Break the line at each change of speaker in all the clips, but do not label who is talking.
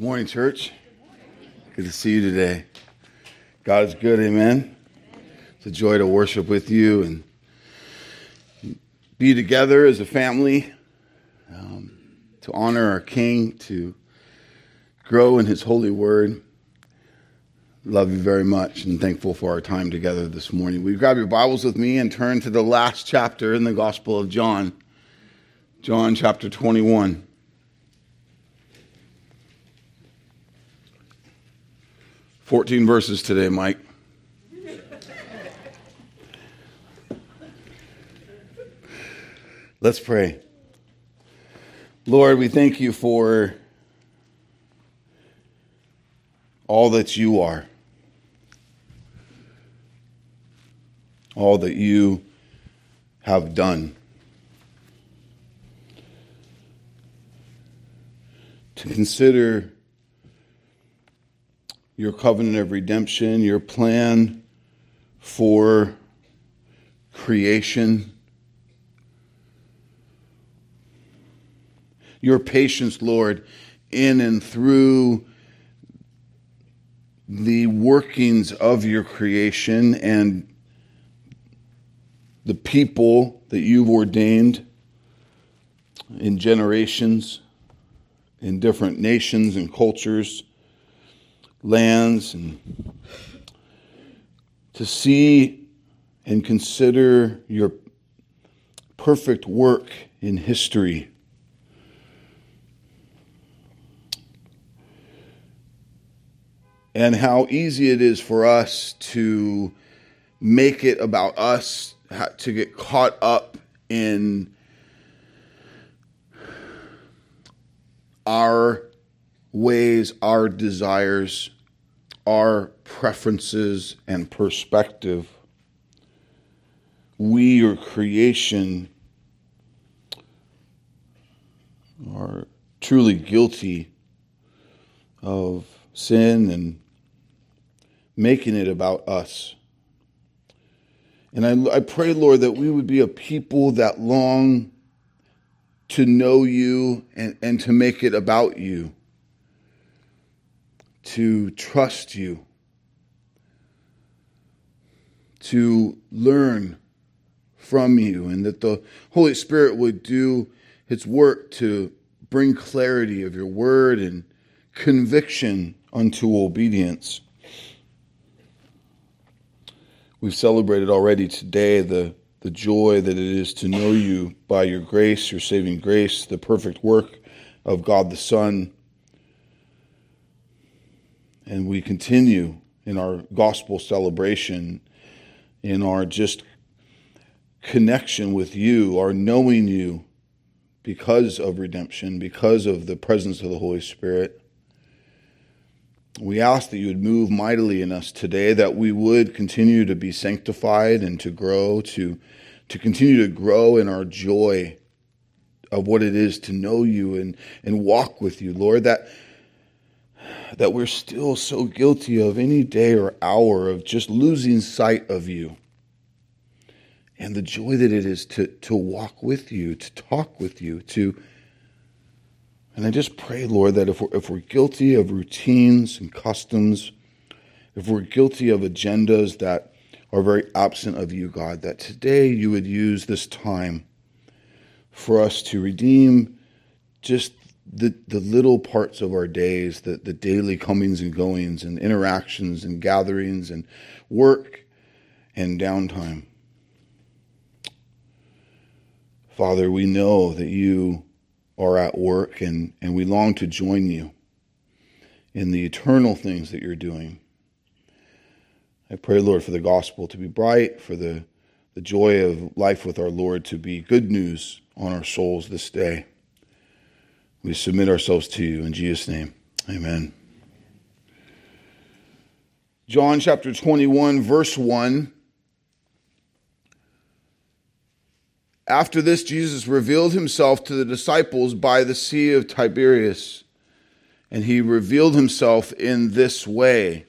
Morning, church. Good to see you today. God is good, amen. It's a joy to worship with you and be together as a family, um, to honor our King, to grow in His holy word. Love you very much and thankful for our time together this morning. Will you grab your Bibles with me and turn to the last chapter in the Gospel of John, John chapter 21. 14 verses today, Mike. Let's pray. Lord, we thank you for all that you are, all that you have done. To consider your covenant of redemption, your plan for creation, your patience, Lord, in and through the workings of your creation and the people that you've ordained in generations, in different nations and cultures lands and to see and consider your perfect work in history. And how easy it is for us to make it about us, to get caught up in our ways, our desires, our preferences, and perspective. We, your creation, are truly guilty of sin and making it about us. And I, I pray, Lord, that we would be a people that long to know you and, and to make it about you to trust you, to learn from you, and that the Holy Spirit would do its work to bring clarity of your word and conviction unto obedience. We've celebrated already today the, the joy that it is to know you by your grace, your saving grace, the perfect work of God the Son and we continue in our gospel celebration, in our just connection with you, our knowing you because of redemption, because of the presence of the Holy Spirit. We ask that you would move mightily in us today, that we would continue to be sanctified and to grow, to, to continue to grow in our joy of what it is to know you and, and walk with you, Lord, that that we're still so guilty of any day or hour of just losing sight of you and the joy that it is to, to walk with you, to talk with you, to. And I just pray, Lord, that if we're, if we're guilty of routines and customs, if we're guilty of agendas that are very absent of you, God, that today you would use this time for us to redeem just the, the little parts of our days, the, the daily comings and goings and interactions and gatherings and work and downtime. Father, we know that you are at work and, and we long to join you in the eternal things that you're doing. I pray, Lord, for the gospel to be bright, for the, the joy of life with our Lord to be good news on our souls this day. We submit ourselves to you in Jesus' name. Amen. John chapter 21, verse 1. After this, Jesus revealed himself to the disciples by the Sea of Tiberias, and he revealed himself in this way.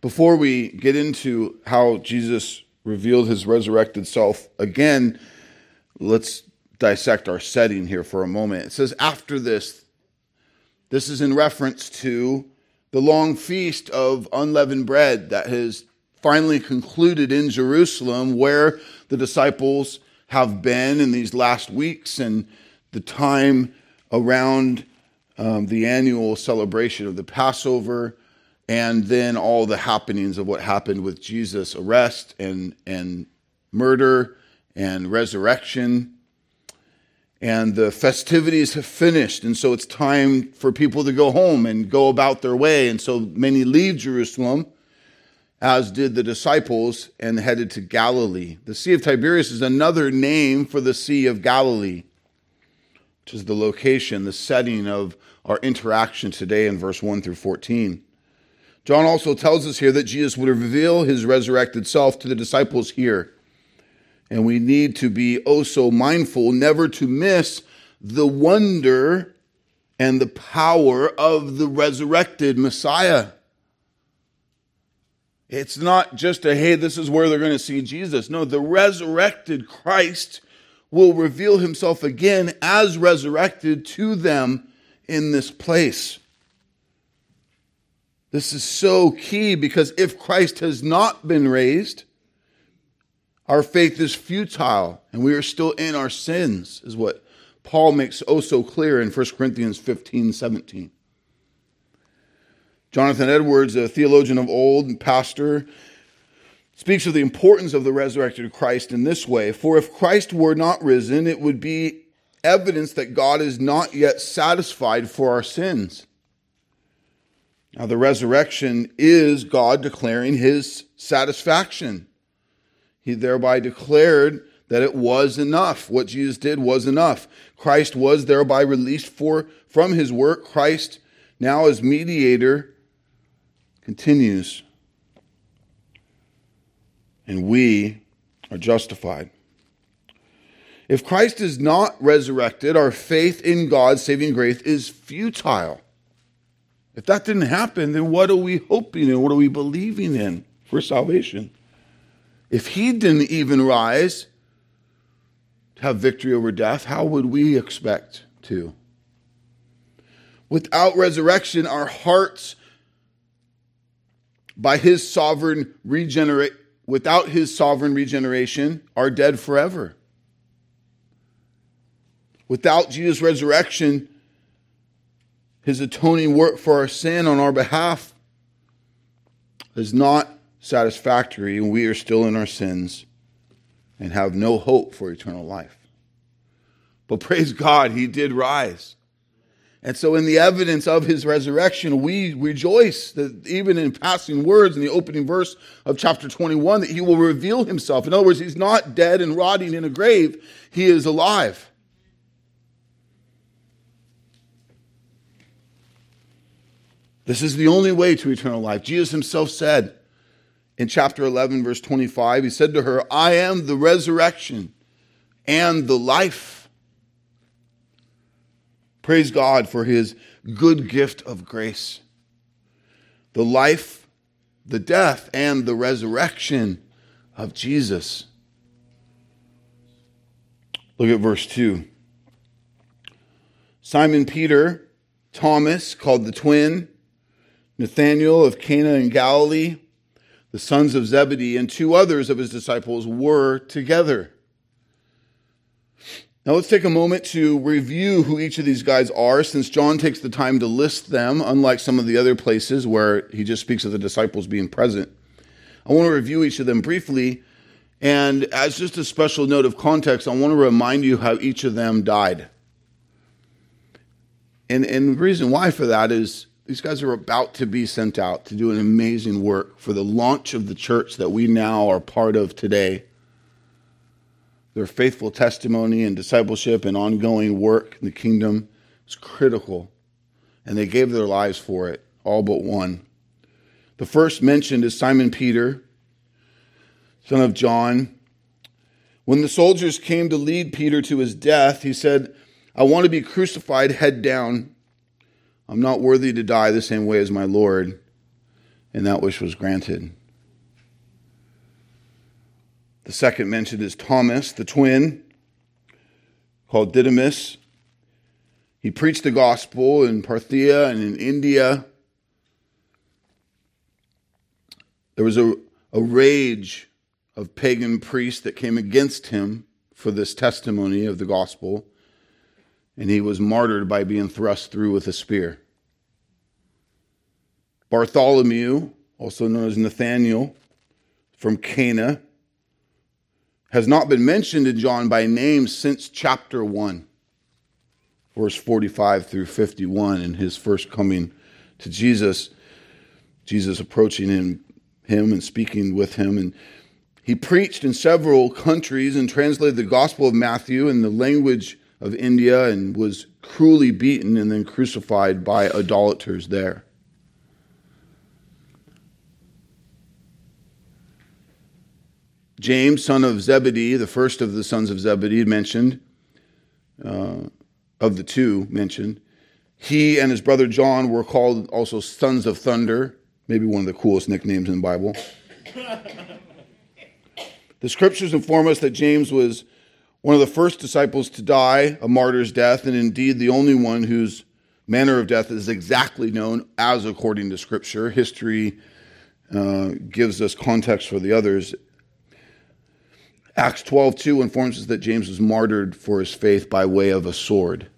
Before we get into how Jesus revealed his resurrected self again, let's dissect our setting here for a moment. It says, After this, This is in reference to the long feast of unleavened bread that has finally concluded in Jerusalem, where the disciples have been in these last weeks and the time around um, the annual celebration of the Passover, and then all the happenings of what happened with Jesus' arrest and, and murder and resurrection. And the festivities have finished, and so it's time for people to go home and go about their way. And so many leave Jerusalem, as did the disciples, and headed to Galilee. The Sea of Tiberias is another name for the Sea of Galilee, which is the location, the setting of our interaction today in verse 1 through 14. John also tells us here that Jesus would reveal his resurrected self to the disciples here. And we need to be oh so mindful never to miss the wonder and the power of the resurrected Messiah. It's not just a, hey, this is where they're going to see Jesus. No, the resurrected Christ will reveal himself again as resurrected to them in this place. This is so key because if Christ has not been raised, our faith is futile and we are still in our sins, is what Paul makes oh so clear in 1 Corinthians 15 17. Jonathan Edwards, a theologian of old and pastor, speaks of the importance of the resurrected Christ in this way For if Christ were not risen, it would be evidence that God is not yet satisfied for our sins. Now, the resurrection is God declaring his satisfaction. He thereby declared that it was enough. What Jesus did was enough. Christ was thereby released for, from his work. Christ, now as mediator, continues. And we are justified. If Christ is not resurrected, our faith in God's saving grace is futile. If that didn't happen, then what are we hoping in? What are we believing in for salvation? If he didn't even rise to have victory over death, how would we expect to? Without resurrection, our hearts, by his sovereign regenerate, without his sovereign regeneration, are dead forever. Without Jesus' resurrection, his atoning work for our sin on our behalf is not satisfactory, and we are still in our sins and have no hope for eternal life. But praise God, he did rise. And so, in the evidence of his resurrection, we rejoice that even in passing words in the opening verse of chapter 21, that he will reveal himself. In other words, he's not dead and rotting in a grave, he is alive. This is the only way to eternal life. Jesus himself said in chapter 11, verse 25, he said to her, I am the resurrection and the life. Praise God for his good gift of grace. The life, the death, and the resurrection of Jesus. Look at verse 2. Simon Peter, Thomas, called the twin, Nathanael of Cana in Galilee, the sons of Zebedee, and two others of his disciples were together. Now let's take a moment to review who each of these guys are, since John takes the time to list them, unlike some of the other places where he just speaks of the disciples being present. I want to review each of them briefly, and as just a special note of context, I want to remind you how each of them died. And, and the reason why for that is these guys are about to be sent out to do an amazing work for the launch of the church that we now are part of today. Their faithful testimony and discipleship and ongoing work in the kingdom is critical, and they gave their lives for it, all but one. The first mentioned is Simon Peter, son of John. When the soldiers came to lead Peter to his death, he said, I want to be crucified head down. I'm not worthy to die the same way as my Lord. And that wish was granted. The second mentioned is Thomas, the twin, called Didymus. He preached the gospel in Parthia and in India. There was a, a rage of pagan priests that came against him for this testimony of the gospel, and he was martyred by being thrust through with a spear. Bartholomew, also known as Nathanael, from Cana, has not been mentioned in John by name since chapter 1, verse 45 through 51, in his first coming to Jesus. Jesus approaching him, him and speaking with him. And he preached in several countries and translated the Gospel of Matthew in the language of India and was cruelly beaten and then crucified by idolaters there. James, son of Zebedee, the first of the sons of Zebedee mentioned, uh, of the two mentioned, he and his brother John were called also sons of thunder, maybe one of the coolest nicknames in the Bible. the scriptures inform us that James was one of the first disciples to die a martyr's death, and indeed the only one whose manner of death is exactly known as according to scripture. History uh, gives us context for the others. Acts 12, 2 informs us that James was martyred for his faith by way of a sword.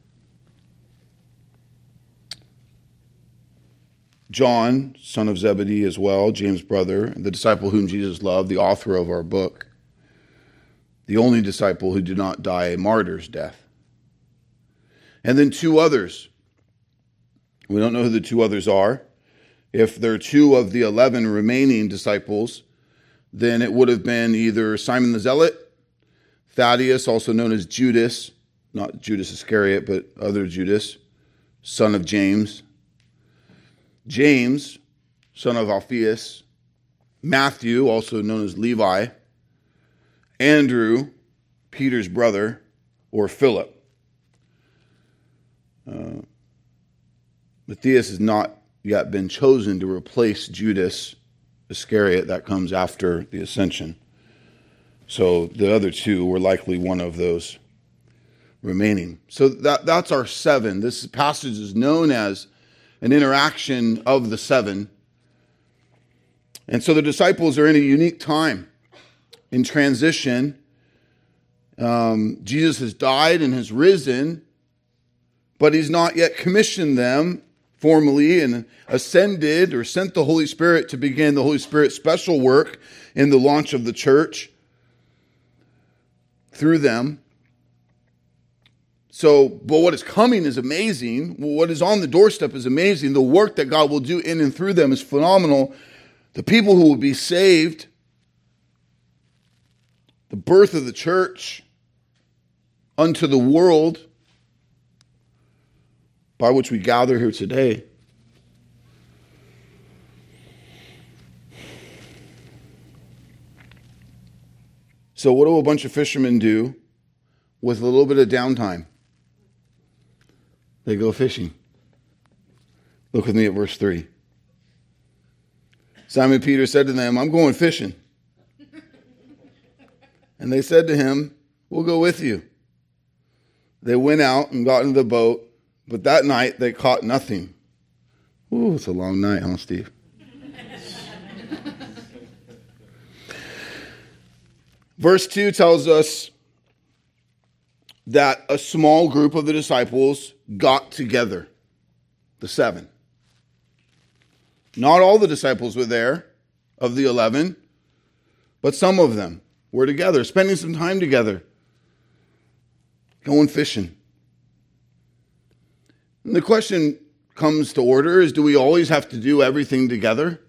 John, son of Zebedee as well, James' brother, the disciple whom Jesus loved, the author of our book, the only disciple who did not die a martyr's death. And then two others. We don't know who the two others are. If they're two of the 11 remaining disciples, then it would have been either Simon the Zealot, Thaddeus, also known as Judas, not Judas Iscariot, but other Judas, son of James, James, son of Alphaeus, Matthew, also known as Levi, Andrew, Peter's brother, or Philip. Uh, Matthias has not yet been chosen to replace Judas Iscariot that comes after the ascension. So the other two were likely one of those remaining. So that, that's our seven. This passage is known as an interaction of the seven. And so the disciples are in a unique time in transition. Um, Jesus has died and has risen, but he's not yet commissioned them formally and ascended or sent the Holy Spirit to begin the Holy Spirit's special work in the launch of the church through them. So, but what is coming is amazing. What is on the doorstep is amazing. The work that God will do in and through them is phenomenal. The people who will be saved, the birth of the church unto the world by which we gather here today. So, what do a bunch of fishermen do with a little bit of downtime? They go fishing. Look with me at verse 3. Simon Peter said to them, I'm going fishing. and they said to him, We'll go with you. They went out and got into the boat but that night they caught nothing. Ooh, it's a long night, huh, Steve? Verse 2 tells us that a small group of the disciples got together, the seven. Not all the disciples were there of the 11, but some of them were together, spending some time together, going fishing. And the question comes to order is do we always have to do everything together?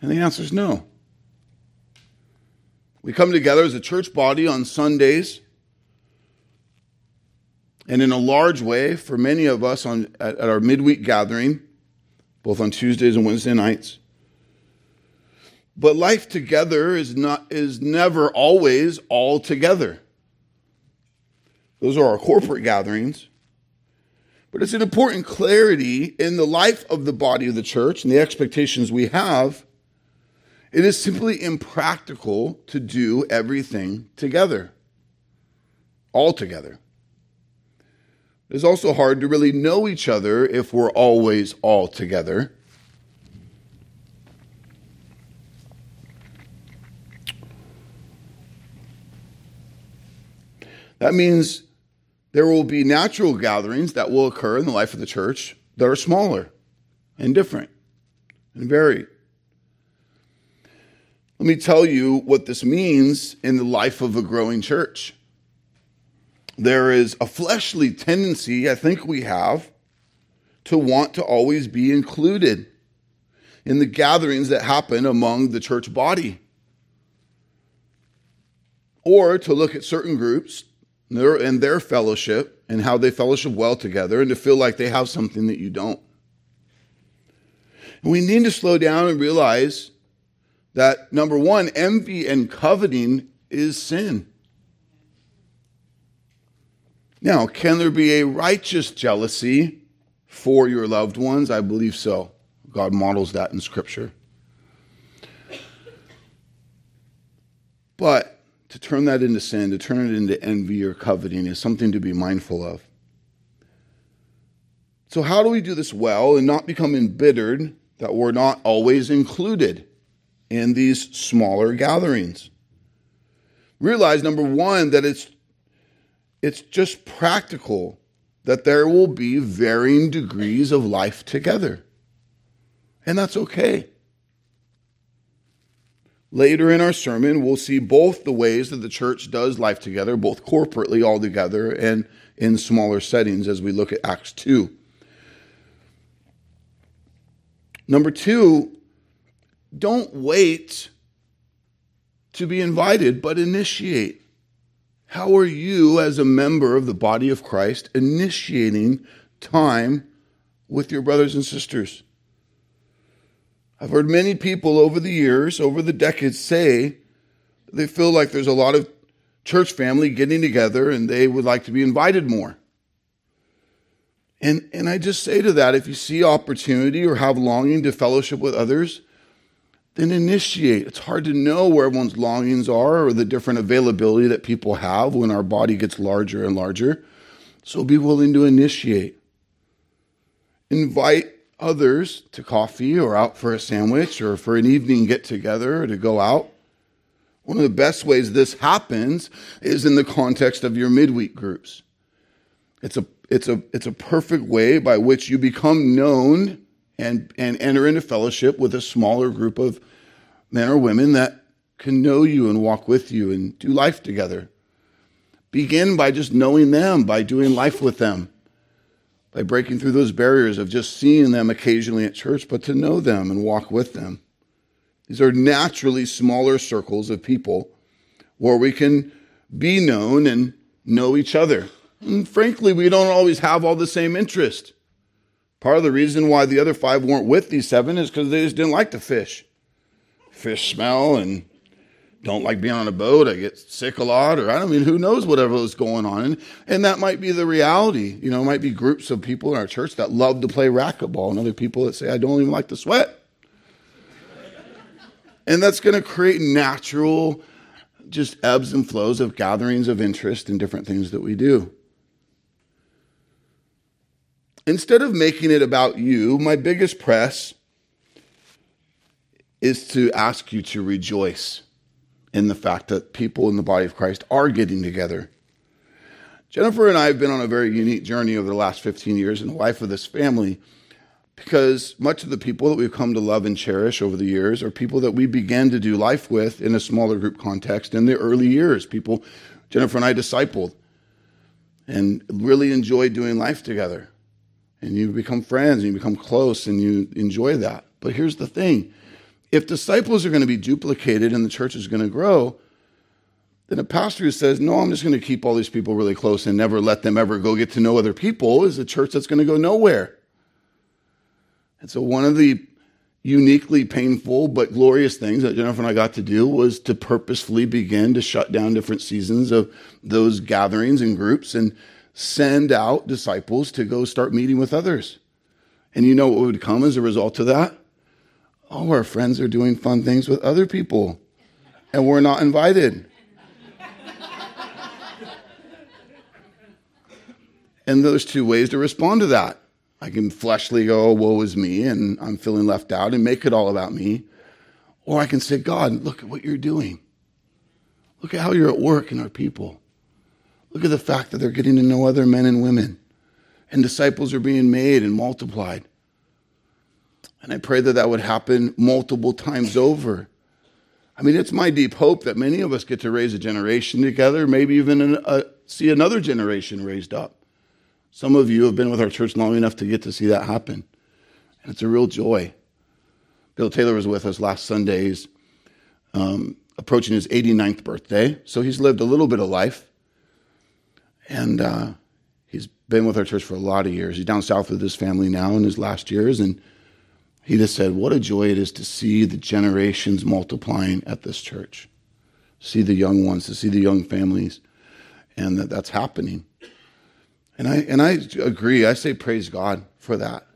And the answer is no. We come together as a church body on Sundays. And in a large way, for many of us on, at, at our midweek gathering, both on Tuesdays and Wednesday nights. But life together is, not, is never always all together. Those are our corporate gatherings. But it's an important clarity in the life of the body of the church and the expectations we have. It is simply impractical to do everything together, all together. It's also hard to really know each other if we're always all together. That means there will be natural gatherings that will occur in the life of the church that are smaller and different and varied. Let me tell you what this means in the life of a growing church. There is a fleshly tendency, I think we have, to want to always be included in the gatherings that happen among the church body. Or to look at certain groups and their fellowship and how they fellowship well together and to feel like they have something that you don't. We need to slow down and realize that number one, envy and coveting is sin. Now, can there be a righteous jealousy for your loved ones? I believe so. God models that in Scripture. But to turn that into sin, to turn it into envy or coveting, is something to be mindful of. So, how do we do this well and not become embittered that we're not always included in these smaller gatherings? Realize, number one, that it's, it's just practical that there will be varying degrees of life together. And that's okay. Later in our sermon, we'll see both the ways that the church does life together, both corporately all together and in smaller settings as we look at Acts 2. Number two, don't wait to be invited, but initiate. How are you, as a member of the body of Christ, initiating time with your brothers and sisters? I've heard many people over the years, over the decades, say they feel like there's a lot of church family getting together and they would like to be invited more. And, and I just say to that, if you see opportunity or have longing to fellowship with others, then initiate. It's hard to know where everyone's longings are or the different availability that people have when our body gets larger and larger. So be willing to initiate. Invite others to coffee or out for a sandwich or for an evening get together or to go out. One of the best ways this happens is in the context of your midweek groups. It's a, it's a, it's a perfect way by which you become known and, and enter into fellowship with a smaller group of men or women that can know you and walk with you and do life together. Begin by just knowing them, by doing life with them by breaking through those barriers of just seeing them occasionally at church, but to know them and walk with them. These are naturally smaller circles of people where we can be known and know each other. And frankly, we don't always have all the same interest. Part of the reason why the other five weren't with these seven is because they just didn't like to fish. Fish smell and don't like being on a boat. I get sick a lot, or I don't mean who knows whatever is going on. And, and that might be the reality. You know, might be groups of people in our church that love to play racquetball, and other people that say, I don't even like to sweat. and that's going to create natural, just ebbs and flows of gatherings of interest in different things that we do. Instead of making it about you, my biggest press is to ask you to rejoice in the fact that people in the body of Christ are getting together. Jennifer and I have been on a very unique journey over the last 15 years in the life of this family because much of the people that we've come to love and cherish over the years are people that we began to do life with in a smaller group context in the early years. People Jennifer and I discipled and really enjoyed doing life together. And you become friends and you become close and you enjoy that. But here's the thing if disciples are going to be duplicated and the church is going to grow, then a pastor who says, No, I'm just going to keep all these people really close and never let them ever go get to know other people is a church that's going to go nowhere. And so, one of the uniquely painful but glorious things that Jennifer and I got to do was to purposefully begin to shut down different seasons of those gatherings and groups and send out disciples to go start meeting with others. And you know what would come as a result of that? All our friends are doing fun things with other people, and we're not invited. And there's two ways to respond to that. I can fleshly go, oh, woe is me, and I'm feeling left out and make it all about me. Or I can say, God, look at what you're doing. Look at how you're at work in our people. Look at the fact that they're getting to know other men and women, and disciples are being made and multiplied. And I pray that that would happen multiple times over. I mean, it's my deep hope that many of us get to raise a generation together, maybe even an, uh, see another generation raised up. Some of you have been with our church long enough to get to see that happen. And it's a real joy. Bill Taylor was with us last Sunday's, um, approaching his 89th birthday. So he's lived a little bit of life. And uh, he's been with our church for a lot of years. He's down south with his family now in his last years. And he just said, What a joy it is to see the generations multiplying at this church. See the young ones, to see the young families. And that that's happening. And I, and I agree. I say praise God for that.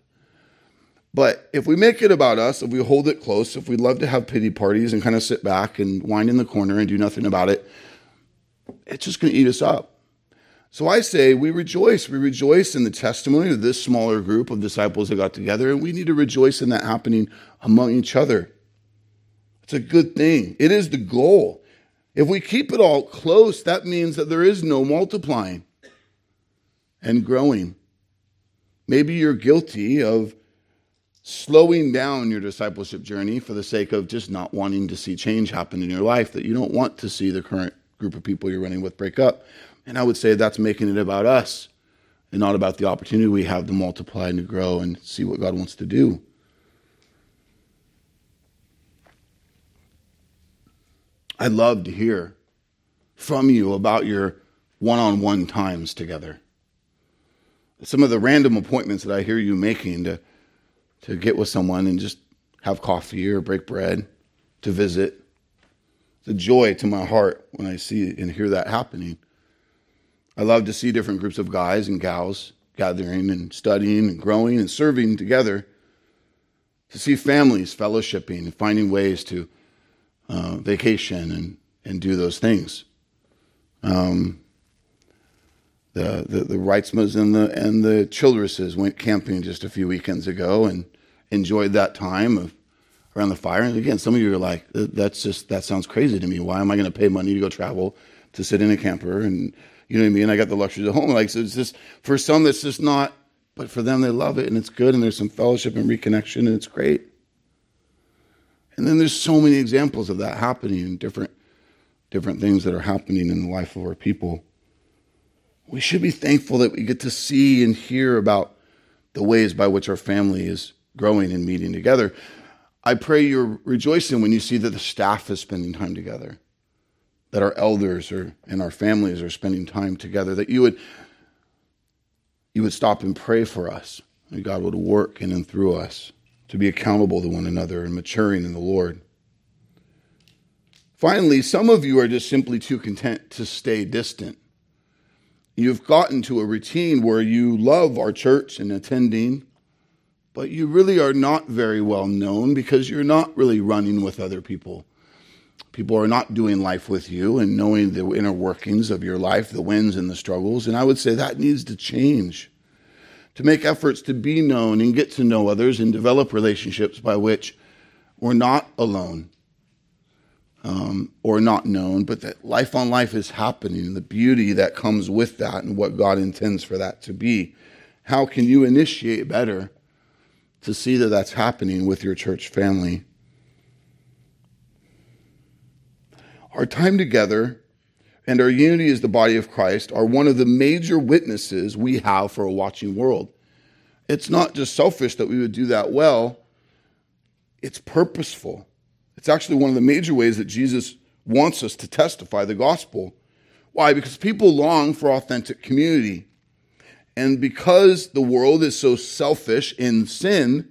But if we make it about us, if we hold it close, if we love to have pity parties and kind of sit back and whine in the corner and do nothing about it, it's just going to eat us up. So I say we rejoice. We rejoice in the testimony of this smaller group of disciples that got together, and we need to rejoice in that happening among each other. It's a good thing. It is the goal. If we keep it all close, that means that there is no multiplying and growing. Maybe you're guilty of slowing down your discipleship journey for the sake of just not wanting to see change happen in your life, that you don't want to see the current group of people you're running with break up. And I would say that's making it about us and not about the opportunity we have to multiply and to grow and see what God wants to do. I'd love to hear from you about your one on one times together some of the random appointments that I hear you making to to get with someone and just have coffee or break bread to visit. It's a joy to my heart when I see and hear that happening. I love to see different groups of guys and gals gathering and studying and growing and serving together. To see families fellowshipping and finding ways to uh, vacation and, and do those things. Um, the, the, the Reitzmas and the, and the Childresses went camping just a few weekends ago and enjoyed that time of around the fire. And again, some of you are like, that's just, that sounds crazy to me. Why am I going to pay money to go travel to sit in a camper? And you know what I mean? I got the luxuries at home. Like, so it's just, for some, that's just not, but for them, they love it and it's good. And there's some fellowship and reconnection and it's great. And then there's so many examples of that happening in different, different things that are happening in the life of our people we should be thankful that we get to see and hear about the ways by which our family is growing and meeting together. I pray you're rejoicing when you see that the staff is spending time together, that our elders are, and our families are spending time together, that you would, you would stop and pray for us, and God would work in and through us to be accountable to one another and maturing in the Lord. Finally, some of you are just simply too content to stay distant. You've gotten to a routine where you love our church and attending, but you really are not very well known because you're not really running with other people. People are not doing life with you and knowing the inner workings of your life, the wins and the struggles. And I would say that needs to change. To make efforts to be known and get to know others and develop relationships by which we're not alone um, or not known, but that life on life is happening and the beauty that comes with that and what God intends for that to be. How can you initiate better to see that that's happening with your church family? Our time together and our unity as the body of Christ are one of the major witnesses we have for a watching world. It's not just selfish that we would do that well, it's purposeful. It's actually one of the major ways that Jesus wants us to testify the gospel. Why? Because people long for authentic community. And because the world is so selfish in sin,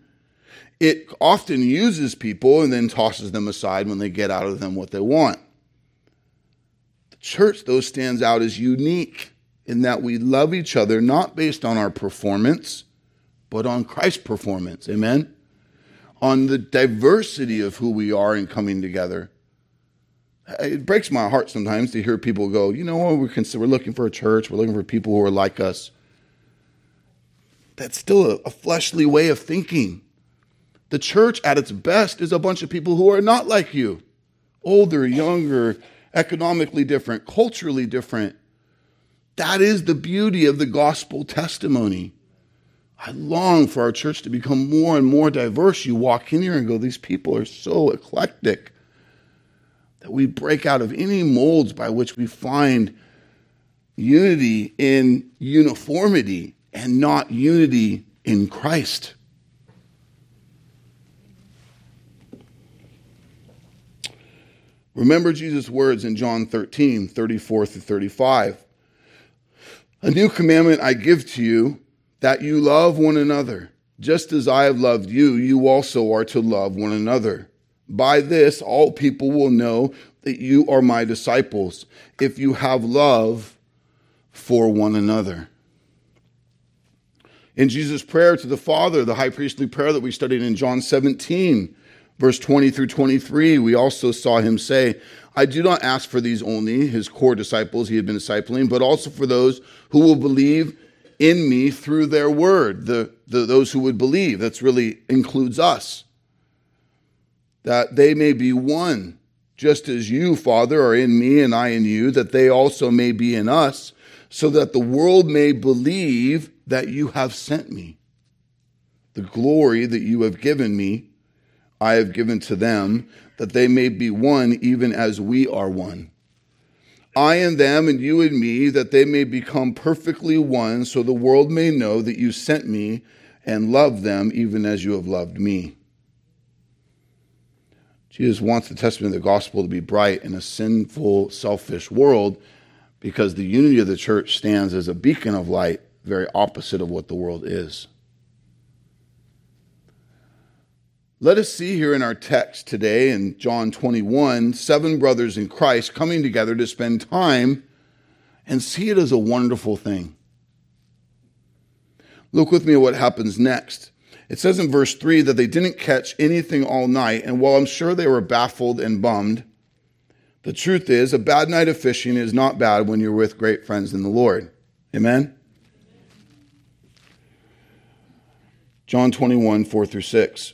it often uses people and then tosses them aside when they get out of them what they want. Church, though, stands out as unique in that we love each other not based on our performance, but on Christ's performance. Amen? on the diversity of who we are in coming together. Uh, it breaks my heart sometimes to hear people go, you know, we're, we're looking for a church, we're looking for people who are like us. that's still a, a fleshly way of thinking. The church at its best is a bunch of people who are not like you older, younger, economically different, culturally different. That is the beauty of the gospel testimony. I long for our church to become more and more diverse. You walk in here and go, these people are so eclectic that we break out of any molds by which we find unity in uniformity and not unity in Christ. Remember Jesus' words in John 13, 34 through 35. A new commandment I give to you that you love one another. Just as I have loved you, you also are to love one another. By this, all people will know that you are my disciples, if you have love for one another. In Jesus' prayer to the Father, the high priestly prayer that we studied in John 17, verse 20 through 23, we also saw him say, I do not ask for these only, his core disciples he had been discipling, but also for those who will believe in me through their word, the, the, those who would believe. That's really includes us. That they may be one, just as you, Father, are in me and I in you, that they also may be in us, so that the world may believe that you have sent me. The glory that you have given me, I have given to them, that they may be one even as we are one. I and them and you and me, that they may become perfectly one, so the world may know that you sent me and love them even as you have loved me. Jesus wants the testimony of the gospel to be bright in a sinful, selfish world because the unity of the church stands as a beacon of light, very opposite of what the world is. Let us see here in our text today in John 21 seven brothers in Christ coming together to spend time and see it as a wonderful thing. Look with me at what happens next. It says in verse 3 that they didn't catch anything all night, and while I'm sure they were baffled and bummed, the truth is a bad night of fishing is not bad when you're with great friends in the Lord. Amen? John 21, 4 through 6.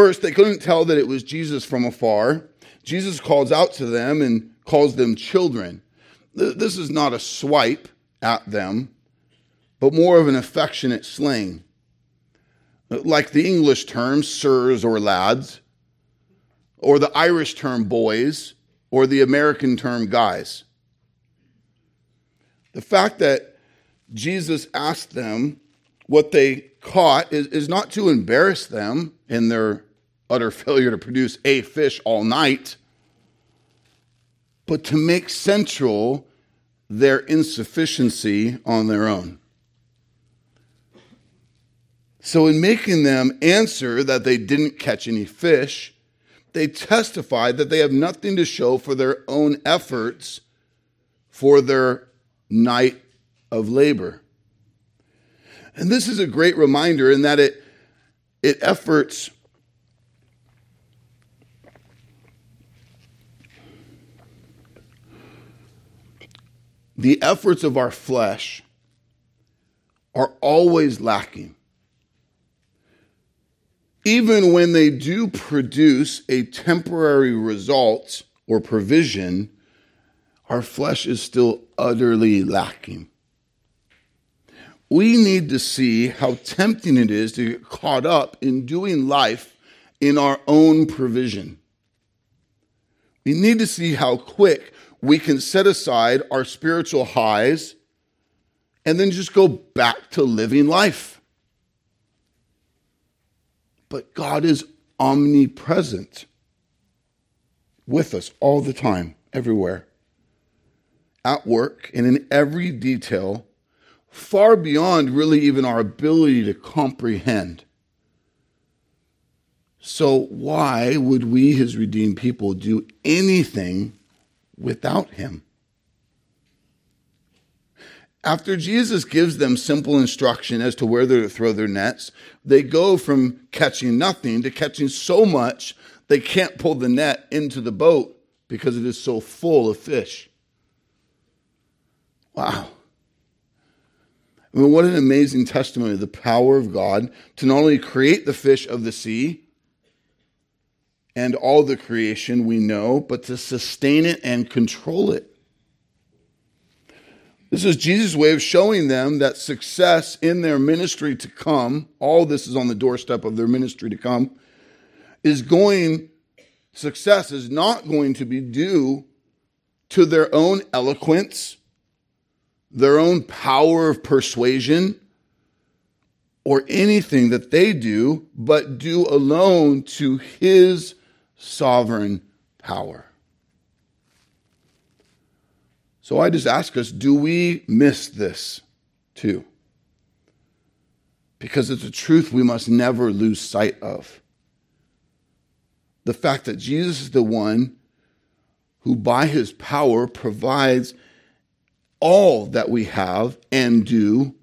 First, they couldn't tell that it was Jesus from afar. Jesus calls out to them and calls them children. This is not a swipe at them, but more of an affectionate sling. Like the English term sirs or lads, or the Irish term boys, or the American term guys. The fact that Jesus asked them what they caught is, is not to embarrass them in their utter failure to produce a fish all night, but to make central their insufficiency on their own. So, in making them answer that they didn't catch any fish, they testify that they have nothing to show for their own efforts for their night of labor. And this is a great reminder in that it, it efforts the efforts of our flesh are always lacking. Even when they do produce a temporary result or provision, our flesh is still utterly lacking. We need to see how tempting it is to get caught up in doing life in our own provision. We need to see how quick we can set aside our spiritual highs and then just go back to living life. But God is omnipresent with us all the time, everywhere, at work, and in every detail far beyond really even our ability to comprehend. So, why would we, his redeemed people, do anything without him? After Jesus gives them simple instruction as to where they're to throw their nets, they go from catching nothing to catching so much they can't pull the net into the boat because it is so full of fish. Wow. I mean, what an amazing testimony of the power of God to not only create the fish of the sea and all the creation we know, but to sustain it and control it. This is Jesus' way of showing them that success in their ministry to come, all this is on the doorstep of their ministry to come, is going, success is not going to be due to their own eloquence, their own power of persuasion, or anything that they do, but due alone to His sovereign power. So I just ask us do we miss this too? Because it's a truth we must never lose sight of. The fact that Jesus is the one who, by his power, provides all that we have and do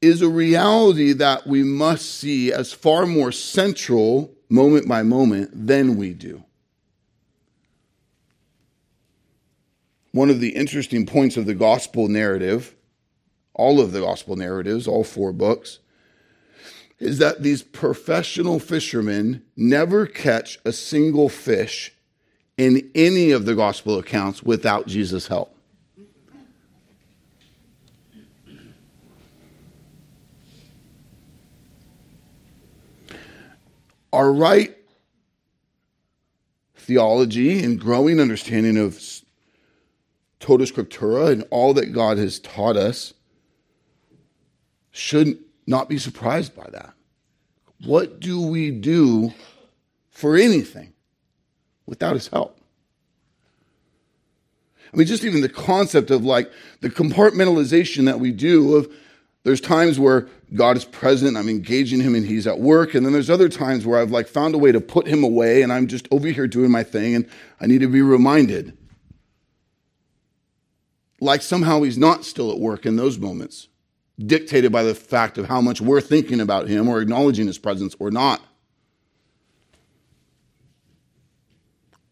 is a reality that we must see as far more central moment by moment than we do. one of the interesting points of the gospel narrative, all of the gospel narratives, all four books, is that these professional fishermen never catch a single fish in any of the gospel accounts without Jesus' help. Our right theology and growing understanding of Tota Scriptura and all that God has taught us should not be surprised by that. What do we do for anything without his help? I mean, just even the concept of like the compartmentalization that we do of there's times where God is present, I'm engaging him and he's at work, and then there's other times where I've like found a way to put him away and I'm just over here doing my thing and I need to be reminded like somehow he's not still at work in those moments, dictated by the fact of how much we're thinking about him or acknowledging his presence or not.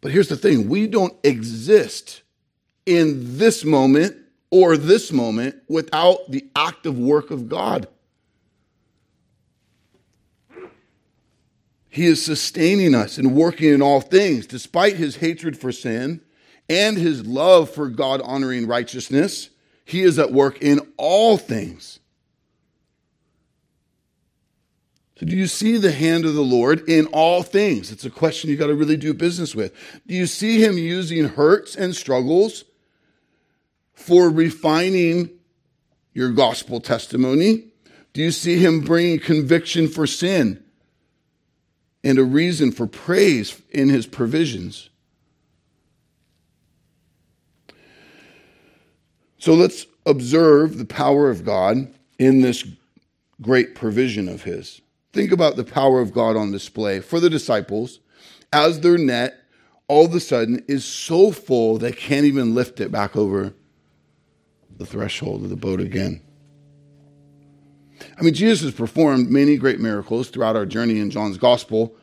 But here's the thing we don't exist in this moment or this moment without the active work of God. He is sustaining us and working in all things, despite his hatred for sin and his love for God honoring righteousness, he is at work in all things. So, do you see the hand of the Lord in all things? It's a question you got to really do business with. Do you see him using hurts and struggles for refining your gospel testimony? Do you see him bringing conviction for sin and a reason for praise in his provisions? So let's observe the power of God in this great provision of His. Think about the power of God on display for the disciples as their net all of a sudden is so full they can't even lift it back over the threshold of the boat again. I mean, Jesus has performed many great miracles throughout our journey in John's gospel.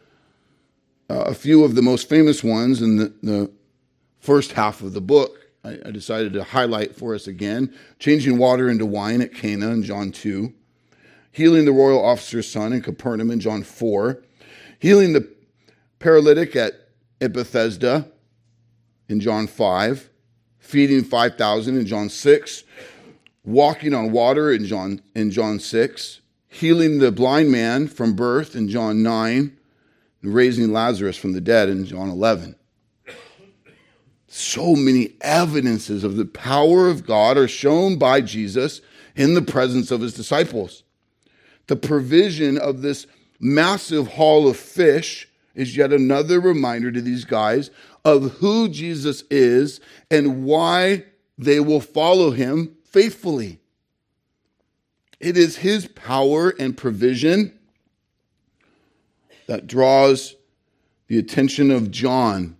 Uh, a few of the most famous ones in the, the first half of the book I, I decided to highlight for us again changing water into wine at Cana in John 2, healing the royal officer's son in Capernaum in John 4, healing the paralytic at, at Bethesda in John 5, feeding 5,000 in John 6, walking on water in John, in John 6, healing the blind man from birth in John 9, and raising Lazarus from the dead in John 11 so many evidences of the power of God are shown by Jesus in the presence of his disciples. The provision of this massive haul of fish is yet another reminder to these guys of who Jesus is and why they will follow him faithfully. It is his power and provision that draws the attention of John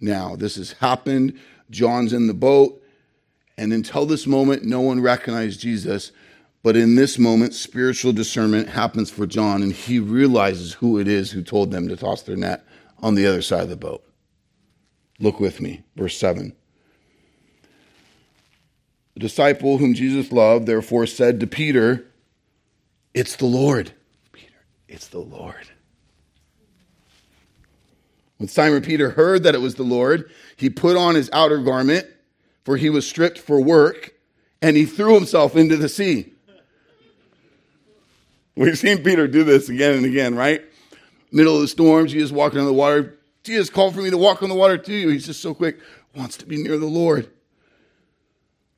now. This has happened. John's in the boat. And until this moment, no one recognized Jesus. But in this moment, spiritual discernment happens for John, and he realizes who it is who told them to toss their net on the other side of the boat. Look with me, verse 7. The disciple whom Jesus loved, therefore, said to Peter, It's the Lord. Peter, it's the Lord. When Simon Peter heard that it was the Lord, he put on his outer garment, for he was stripped for work, and he threw himself into the sea. We've seen Peter do this again and again, right? Middle of the storm, Jesus walking on the water. Jesus called for me to walk on the water too. He's just so quick, wants to be near the Lord.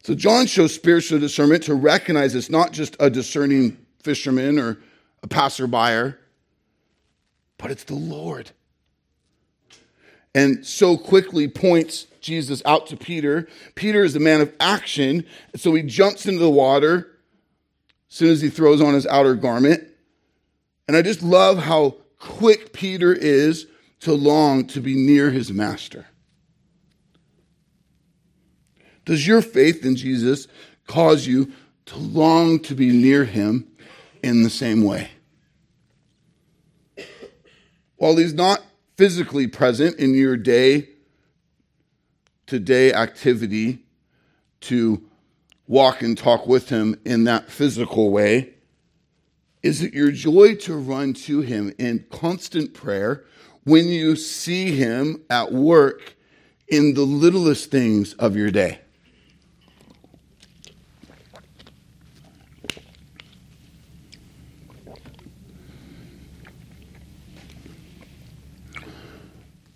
So John shows spiritual discernment to recognize it's not just a discerning fisherman or a passerby, but it's the Lord and so quickly points Jesus out to Peter. Peter is a man of action, so he jumps into the water as soon as he throws on his outer garment. And I just love how quick Peter is to long to be near his master. Does your faith in Jesus cause you to long to be near him in the same way? While he's not physically present in your day to day activity to walk and talk with him in that physical way? Is it your joy to run to him in constant prayer when you see him at work in the littlest things of your day?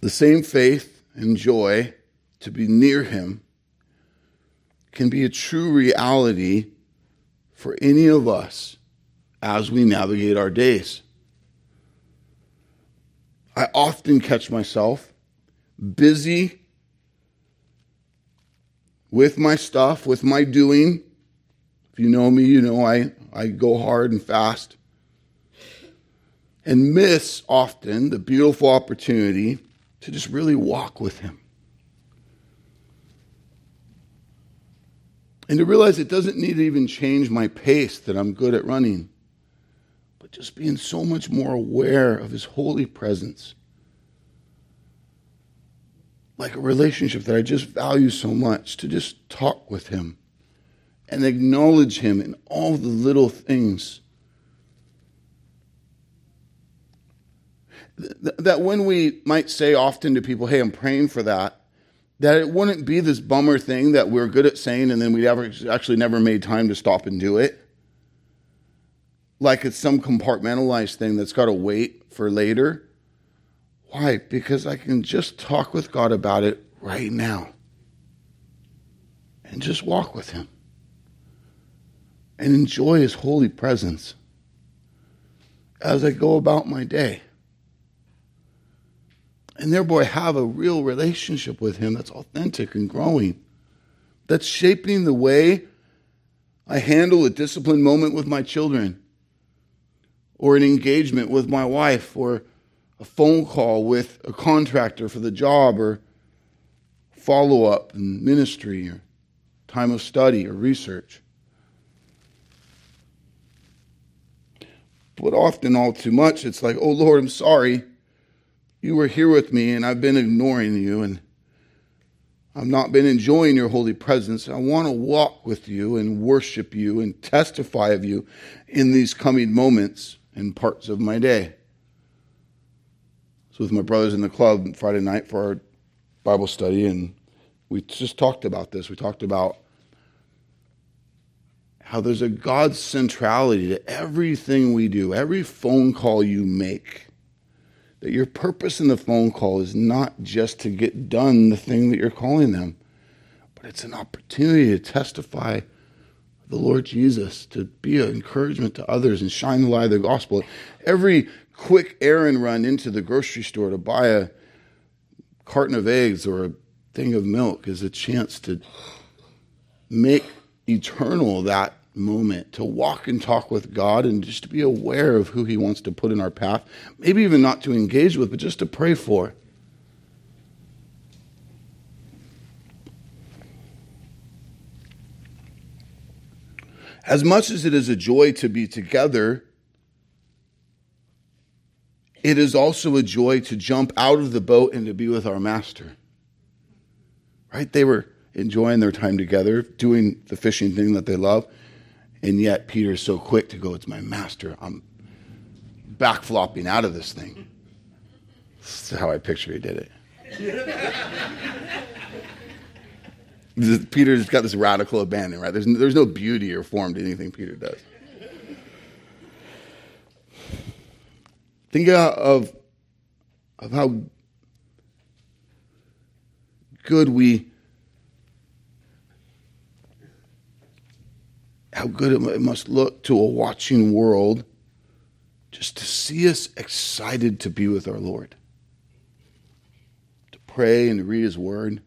The same faith and joy to be near Him can be a true reality for any of us as we navigate our days. I often catch myself busy with my stuff, with my doing. If you know me, you know I, I go hard and fast. And miss often the beautiful opportunity to just really walk with Him. And to realize it doesn't need to even change my pace that I'm good at running, just being so much more aware of His holy presence. Like a relationship that I just value so much, to just talk with Him and acknowledge Him in all the little things that when we might say often to people, hey, I'm praying for that, that it wouldn't be this bummer thing that we're good at saying and then we ever actually never made time to stop and do it. Like it's some compartmentalized thing that's got to wait for later. Why? Because I can just talk with God about it right now and just walk with Him and enjoy His holy presence as I go about my day and thereby have a real relationship with Him that's authentic and growing, that's shaping the way I handle a disciplined moment with my children, or an engagement with my wife, or a phone call with a contractor for the job, or follow up in ministry, or time of study or research. But often, all too much, it's like, oh Lord, I'm sorry you were here with me and I've been ignoring you and I've not been enjoying your holy presence. I want to walk with you and worship you and testify of you in these coming moments and parts of my day. So, with my brothers in the club Friday night for our Bible study, and we just talked about this. We talked about how there's a God centrality to everything we do, every phone call you make that your purpose in the phone call is not just to get done the thing that you're calling them, but it's an opportunity to testify the Lord Jesus, to be an encouragement to others and shine the light of the gospel. Every quick errand run into the grocery store to buy a carton of eggs or a thing of milk is a chance to make eternal that moment to walk and talk with God and just to be aware of who He wants to put in our path. Maybe even not to engage with, but just to pray for. As much as it is a joy to be together, it is also a joy to jump out of the boat and to be with our master. Right? They were enjoying their time together, doing the fishing thing that they love. And yet Peter's so quick to go, It's my master. I'm back flopping out of this thing. This is how I picture he did it. Peter's got this radical abandon, right? There's, there's no beauty or form to anything Peter does. Think of, of how good we how good it must look to a watching world just to see us excited to be with our Lord, to pray and to read His Word,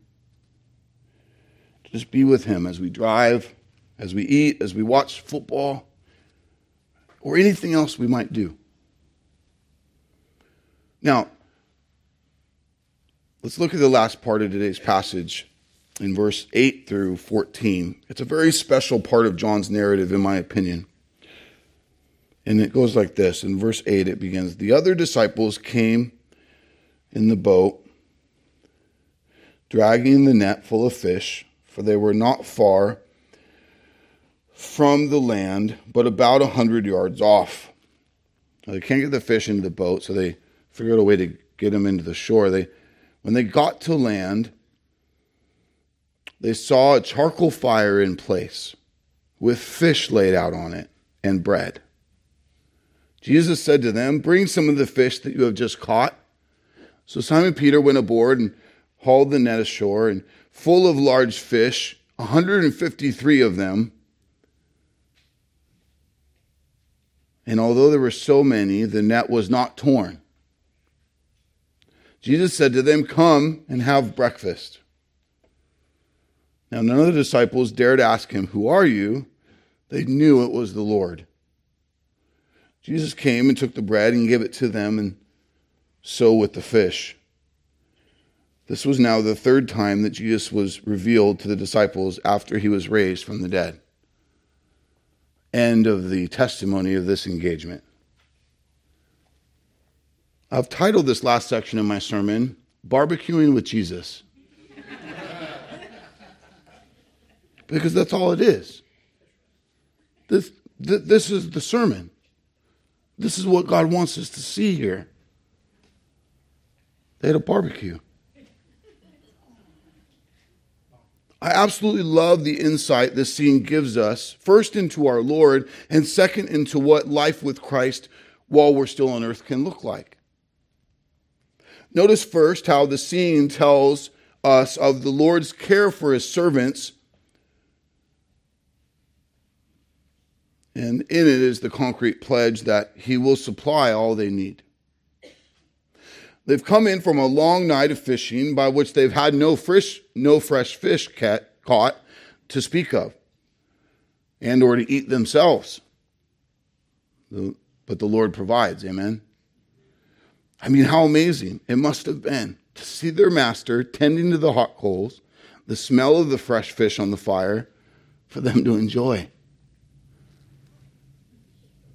to just be with Him as we drive, as we eat, as we watch football, or anything else we might do. Now, let's look at the last part of today's passage in verse 8 through 14. It's a very special part of John's narrative, in my opinion. And it goes like this In verse 8, it begins The other disciples came in the boat, dragging the net full of fish, for they were not far from the land, but about a hundred yards off. Now, they can't get the fish into the boat, so they figured out a way to get them into the shore. They, when they got to land, they saw a charcoal fire in place with fish laid out on it and bread. Jesus said to them, Bring some of the fish that you have just caught. So Simon Peter went aboard and hauled the net ashore, and full of large fish, 153 of them. And although there were so many, the net was not torn. Jesus said to them, Come and have breakfast. Now, none of the disciples dared ask him, Who are you? They knew it was the Lord. Jesus came and took the bread and gave it to them, and so with the fish. This was now the third time that Jesus was revealed to the disciples after he was raised from the dead. End of the testimony of this engagement. I've titled this last section of my sermon, Barbecuing with Jesus. because that's all it is. This, th- this is the sermon. This is what God wants us to see here. They had a barbecue. I absolutely love the insight this scene gives us, first into our Lord, and second into what life with Christ while we're still on earth can look like. Notice first how the scene tells us of the Lord's care for his servants And in it is the concrete pledge that he will supply all they need. They've come in from a long night of fishing by which they've had no fresh, no fresh fish caught to speak of and or to eat themselves. But the Lord provides, amen. I mean, how amazing it must have been to see their master tending to the hot coals, the smell of the fresh fish on the fire, for them to enjoy.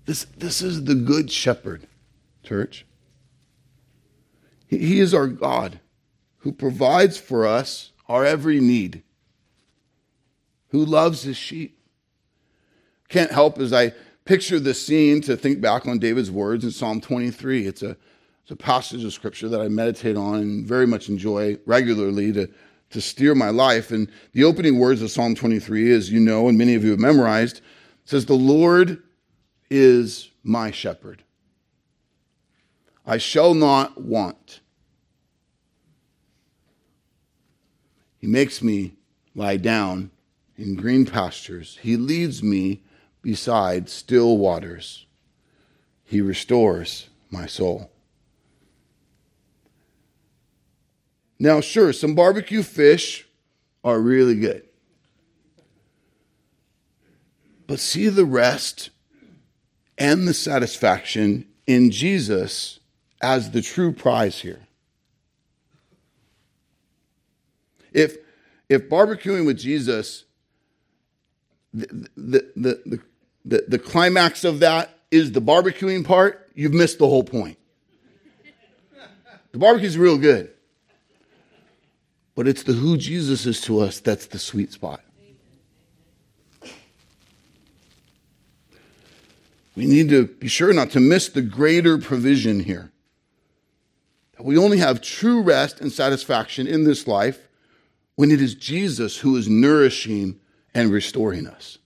This, this is the good shepherd, church. He, is our God who provides for us our every need, who loves his sheep. Can't help as I picture the scene to think back on David's words in Psalm 23. It's a, it's a passage of scripture that I meditate on and very much enjoy regularly to, to steer my life. And the opening words of Psalm 23, as you know, and many of you have memorized, says, The Lord is my shepherd. I shall not want. He makes me lie down in green pastures. He leads me beside still waters. He restores my soul. Now, sure, some barbecue fish are really good. but see the rest and the satisfaction in Jesus as the true prize here. If if barbecuing with Jesus, the, the, the, the, the climax of that is the barbecuing part, you've missed the whole point. The barbecue's real good. But it's the who Jesus is to us that's the sweet spot. We need to be sure not to miss the greater provision here. That we only have true rest and satisfaction in this life when it is Jesus who is nourishing and restoring us.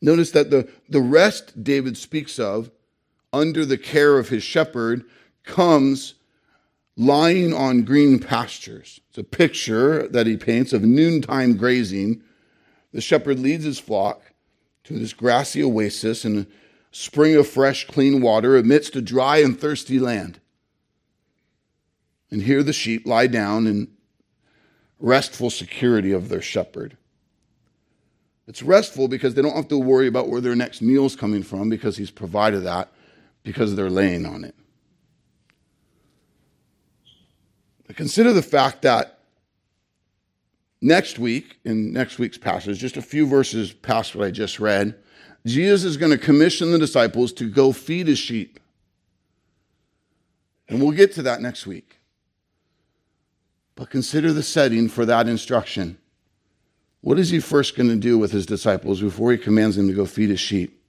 Notice that the, the rest David speaks of under the care of his shepherd comes lying on green pastures. It's a picture that he paints of noontime grazing. The shepherd leads his flock to this grassy oasis and a spring of fresh, clean water amidst a dry and thirsty land. And here the sheep lie down in restful security of their shepherd. It's restful because they don't have to worry about where their next meal is coming from because he's provided that because they're laying on it. But consider the fact that next week, in next week's passage, just a few verses past what I just read, Jesus is going to commission the disciples to go feed his sheep. And we'll get to that next week. But consider the setting for that instruction. What is he first going to do with his disciples before he commands them to go feed his sheep?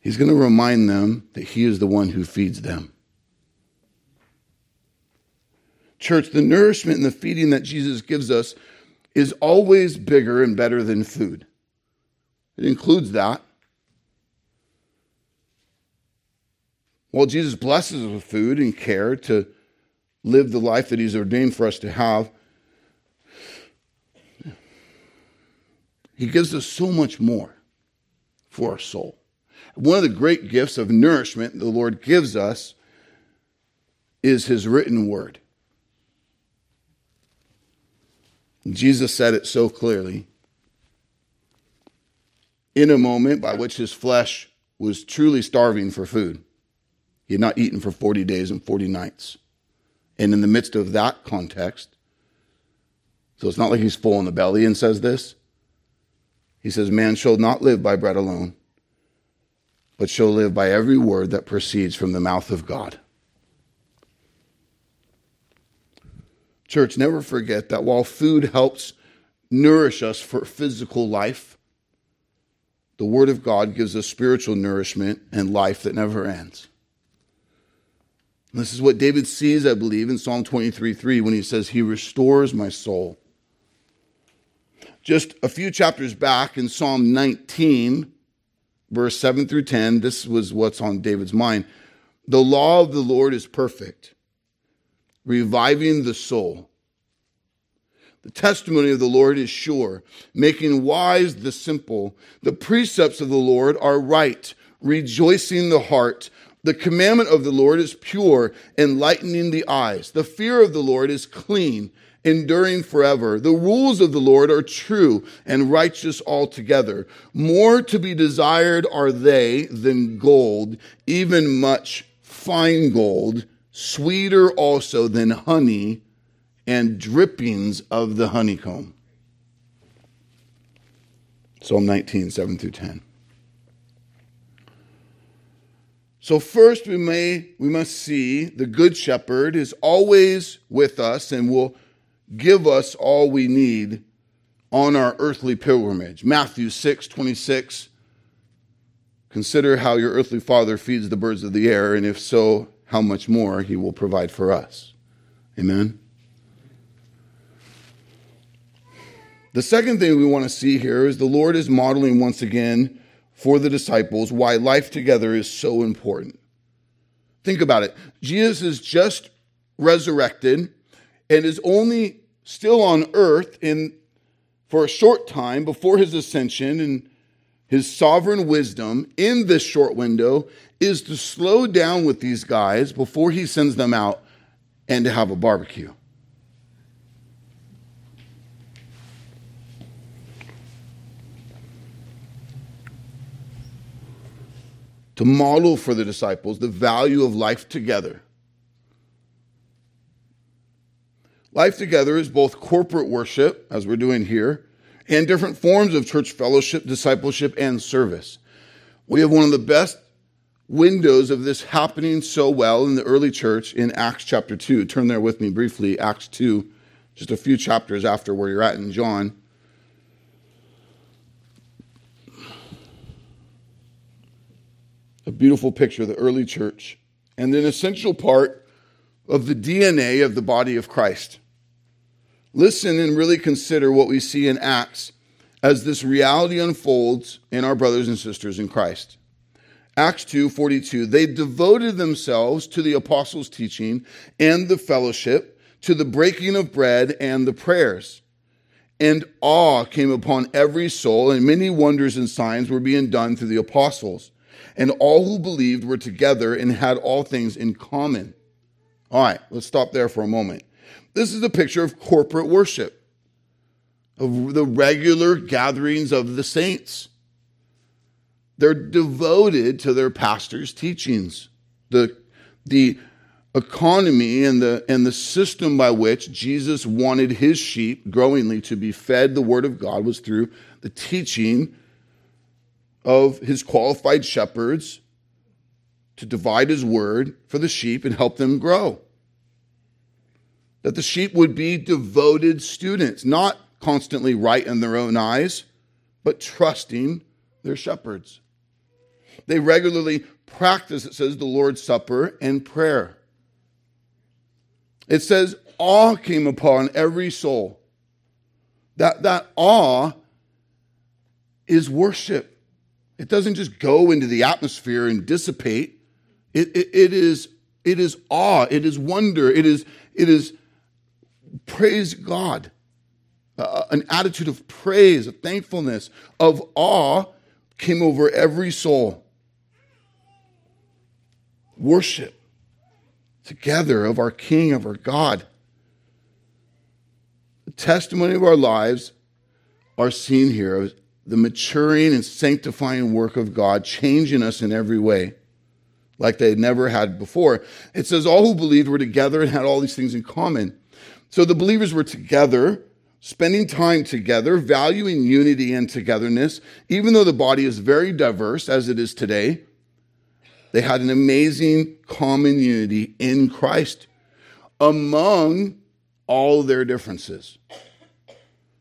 He's going to remind them that he is the one who feeds them. Church, the nourishment and the feeding that Jesus gives us is always bigger and better than food. It includes that. While Jesus blesses with food and care to live the life that He's ordained for us to have, He gives us so much more for our soul. One of the great gifts of nourishment the Lord gives us is His written word. Jesus said it so clearly. In a moment by which his flesh was truly starving for food, he had not eaten for 40 days and 40 nights. And in the midst of that context, so it's not like he's full in the belly and says this. He says, Man shall not live by bread alone, but shall live by every word that proceeds from the mouth of God. Church, never forget that while food helps nourish us for physical life, the Word of God gives us spiritual nourishment and life that never ends. This is what David sees, I believe, in Psalm 23 3 when he says, He restores my soul. Just a few chapters back in Psalm 19, verse 7 through 10, this was what's on David's mind. The law of the Lord is perfect reviving the soul. The testimony of the Lord is sure, making wise the simple. The precepts of the Lord are right, rejoicing the heart. The commandment of the Lord is pure, enlightening the eyes. The fear of the Lord is clean, enduring forever. The rules of the Lord are true and righteous altogether. More to be desired are they than gold, even much fine gold sweeter also than honey and drippings of the honeycomb. Psalm 19, 7 through 10. So first we may we must see the good shepherd is always with us and will give us all we need on our earthly pilgrimage. Matthew 6, 26. Consider how your earthly father feeds the birds of the air, and if so, how much more he will provide for us. Amen. The second thing we want to see here is the Lord is modeling once again for the disciples why life together is so important. Think about it. Jesus is just resurrected and is only still on earth in for a short time before his ascension and his sovereign wisdom in this short window is to slow down with these guys before he sends them out and to have a barbecue. To model for the disciples the value of life together. Life together is both corporate worship, as we're doing here, and different forms of church fellowship, discipleship, and service. We have one of the best windows of this happening so well in the early church in Acts chapter 2. Turn there with me briefly, Acts 2, just a few chapters after where you're at in John. A beautiful picture of the early church and an essential part of the DNA of the body of Christ. Listen and really consider what we see in Acts as this reality unfolds in our brothers and sisters in Christ. Acts 2:42 They devoted themselves to the apostles' teaching and the fellowship, to the breaking of bread and the prayers. And awe came upon every soul, and many wonders and signs were being done through the apostles. And all who believed were together and had all things in common. All right, let's stop there for a moment. This is a picture of corporate worship, of the regular gatherings of the saints. They're devoted to their pastor's teachings. The, the economy and the, and the system by which Jesus wanted his sheep growingly to be fed the word of God was through the teaching of his qualified shepherds to divide his word for the sheep and help them grow that the sheep would be devoted students, not constantly right in their own eyes, but trusting their shepherds. They regularly practice, it says, the Lord's Supper and prayer. It says, awe came upon every soul. That, that awe is worship. It doesn't just go into the atmosphere and dissipate. It, it, it, is, it is awe. It is wonder. It is, it is praise God. Uh, an attitude of praise, of thankfulness, of awe came over every soul. Worship together of our King, of our God. The testimony of our lives are seen here the maturing and sanctifying work of God, changing us in every way like they had never had before. It says, All who believed were together and had all these things in common. So the believers were together, spending time together, valuing unity and togetherness. Even though the body is very diverse as it is today, they had an amazing common unity in Christ among all their differences.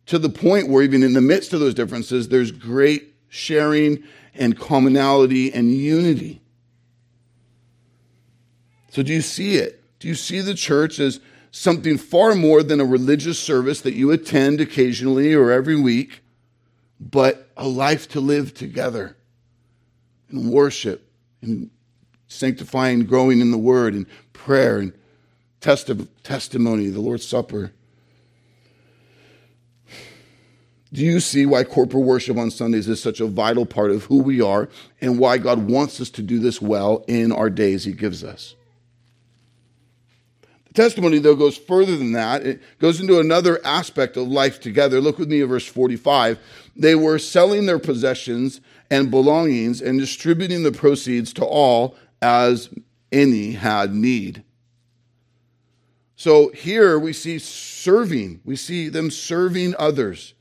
To the point where, even in the midst of those differences, there's great sharing and commonality and unity. So, do you see it? Do you see the church as something far more than a religious service that you attend occasionally or every week, but a life to live together in worship and sanctifying, growing in the word and prayer and testi- testimony, the Lord's Supper. Do you see why corporate worship on Sundays is such a vital part of who we are and why God wants us to do this well in our days He gives us? The testimony, though, goes further than that. It goes into another aspect of life together. Look with me at verse 45. They were selling their possessions and belongings and distributing the proceeds to all as any had need. So here we see serving, we see them serving others.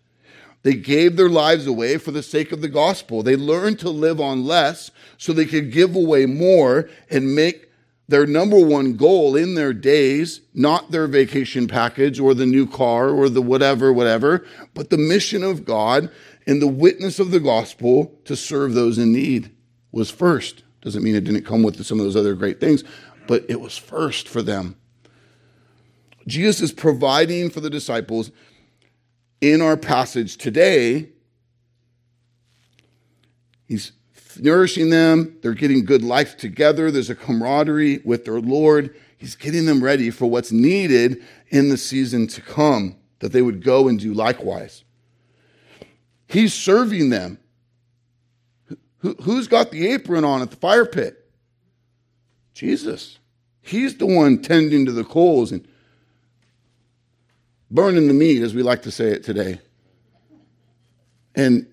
They gave their lives away for the sake of the gospel. They learned to live on less so they could give away more and make their number one goal in their days, not their vacation package or the new car or the whatever, whatever, but the mission of God and the witness of the gospel to serve those in need was first. Doesn't mean it didn't come with some of those other great things, but it was first for them. Jesus is providing for the disciples in our passage today. He's nourishing them. They're getting good life together. There's a camaraderie with their Lord. He's getting them ready for what's needed in the season to come, that they would go and do likewise. He's serving them. Who's got the apron on at the fire pit? Jesus. He's the one tending to the coals and burning the meat, as we like to say it today. And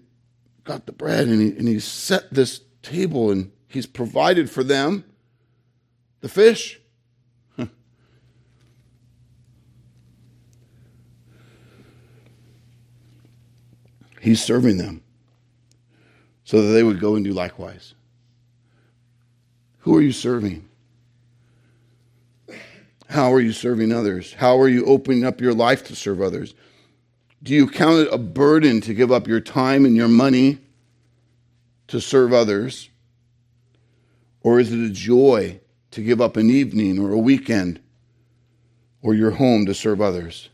got the bread and he, and he set this table and He's provided for them the fish. He's serving them so that they would go and do likewise. Who are you serving? How are you serving others? How are you opening up your life to serve others? Do you count it a burden to give up your time and your money to serve others? Or is it a joy to give up an evening or a weekend or your home to serve others?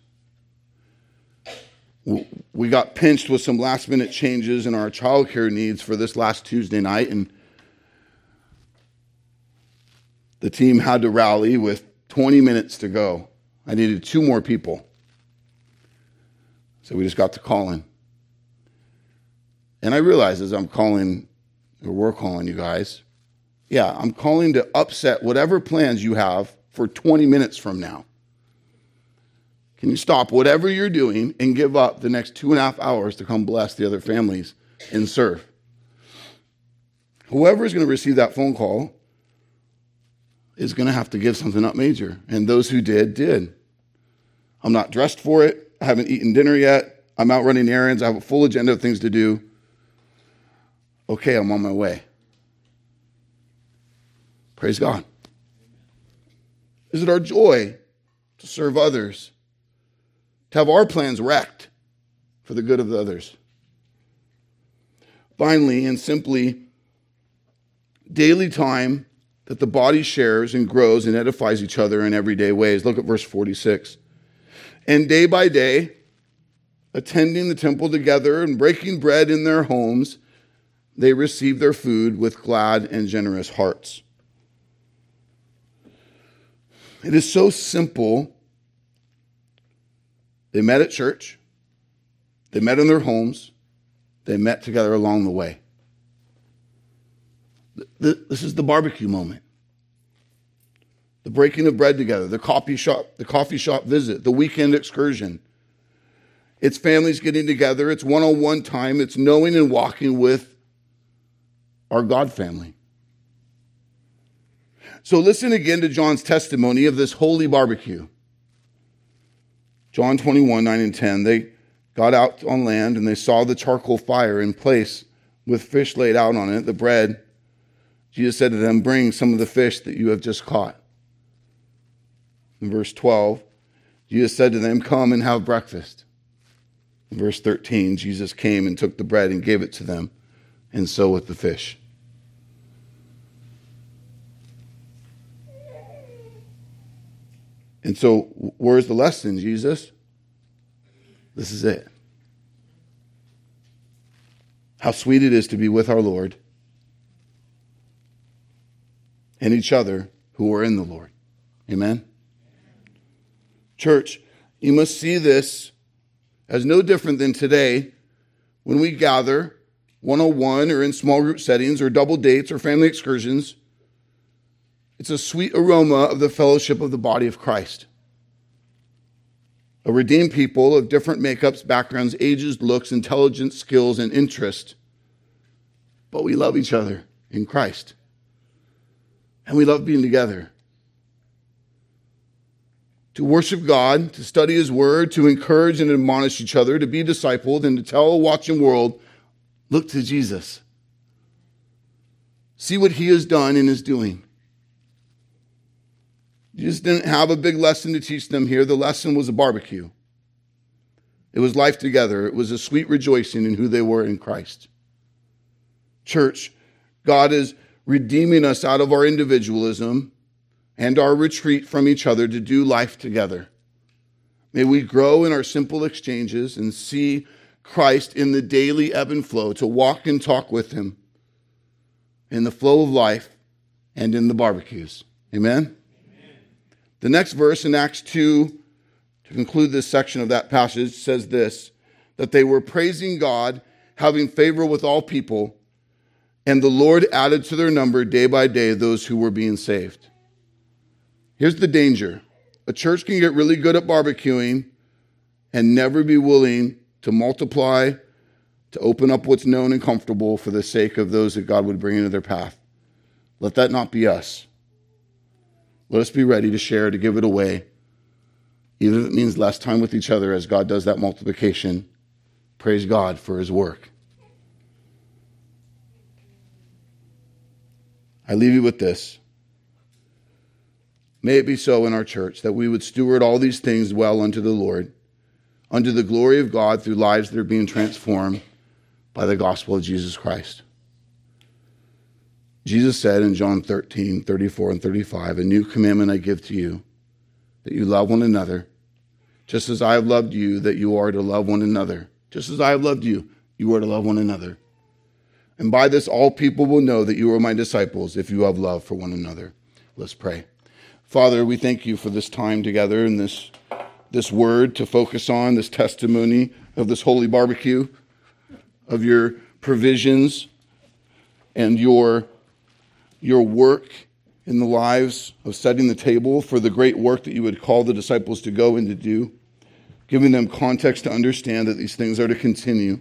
we got pinched with some last minute changes in our childcare needs for this last Tuesday night, and the team had to rally with 20 minutes to go. I needed two more people. So we just got to calling. And I realized as I'm calling, or we're calling you guys, yeah, I'm calling to upset whatever plans you have for 20 minutes from now. Can you stop whatever you're doing and give up the next two and a half hours to come bless the other families and serve? Whoever is going to receive that phone call is going to have to give something up major. And those who did, did. I'm not dressed for it. I haven't eaten dinner yet. I'm out running errands. I have a full agenda of things to do. Okay, I'm on my way. Praise God. Is it our joy to serve others? to have our plans wrecked for the good of the others. Finally, and simply, daily time that the body shares and grows and edifies each other in everyday ways. Look at verse 46. And day by day, attending the temple together and breaking bread in their homes, they receive their food with glad and generous hearts. It is so simple they met at church, they met in their homes, they met together along the way. This is the barbecue moment. The breaking of bread together, the coffee shop, the coffee shop visit, the weekend excursion. It's families getting together, it's one-on-one time, it's knowing and walking with our God family. So listen again to John's testimony of this holy barbecue. John 21, 9 and 10, they got out on land and they saw the charcoal fire in place with fish laid out on it, the bread. Jesus said to them, Bring some of the fish that you have just caught. In verse 12, Jesus said to them, Come and have breakfast. In verse 13, Jesus came and took the bread and gave it to them, and so with the fish. And so, where's the lesson, Jesus? This is it. How sweet it is to be with our Lord and each other who are in the Lord. Amen? Church, you must see this as no different than today when we gather 101 or in small group settings or double dates or family excursions it's a sweet aroma of the fellowship of the body of Christ. A redeemed people of different makeups, backgrounds, ages, looks, intelligence, skills, and interest. But we love each other in Christ. And we love being together. To worship God, to study His Word, to encourage and admonish each other, to be discipled, and to tell a watching world, look to Jesus. See what He has done and is doing. Jesus didn't have a big lesson to teach them here. The lesson was a barbecue. It was life together. It was a sweet rejoicing in who they were in Christ. Church, God is redeeming us out of our individualism and our retreat from each other to do life together. May we grow in our simple exchanges and see Christ in the daily ebb and flow, to walk and talk with Him in the flow of life and in the barbecues. Amen? The next verse in Acts 2, to conclude this section of that passage, says this that they were praising God, having favor with all people, and the Lord added to their number day by day those who were being saved. Here's the danger a church can get really good at barbecuing and never be willing to multiply, to open up what's known and comfortable for the sake of those that God would bring into their path. Let that not be us. Let us be ready to share, to give it away, even if it means less time with each other as God does that multiplication. Praise God for his work. I leave you with this. May it be so in our church that we would steward all these things well unto the Lord, unto the glory of God through lives that are being transformed by the gospel of Jesus Christ. Jesus said in John 13, 34 and 35, A new commandment I give to you, that you love one another, just as I have loved you, that you are to love one another. Just as I have loved you, you are to love one another. And by this, all people will know that you are my disciples if you have love for one another. Let's pray. Father, we thank you for this time together and this, this word to focus on, this testimony of this holy barbecue, of your provisions and your, your work in the lives of setting the table for the great work that you would call the disciples to go and to do, giving them context to understand that these things are to continue.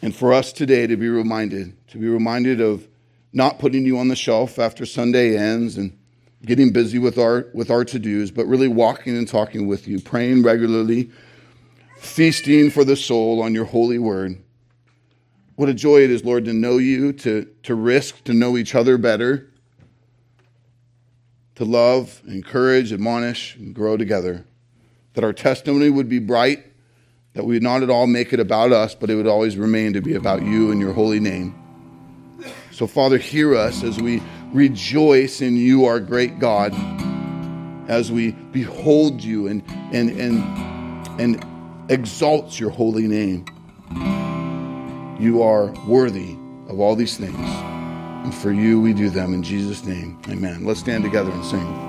And for us today to be reminded, to be reminded of not putting you on the shelf after Sunday ends and getting busy with our with our to-dos, but really walking and talking with you, praying regularly, feasting for the soul on your holy word. What a joy it is, Lord, to know you, to, to risk, to know each other better, to love, encourage, admonish, and grow together. That our testimony would be bright, that we would not at all make it about us, but it would always remain to be about you and your holy name. So, Father, hear us as we rejoice in you, our great God, as we behold you and, and, and, and exalt your holy name. You are worthy of all these things. And for you, we do them in Jesus' name. Amen. Let's stand together and sing.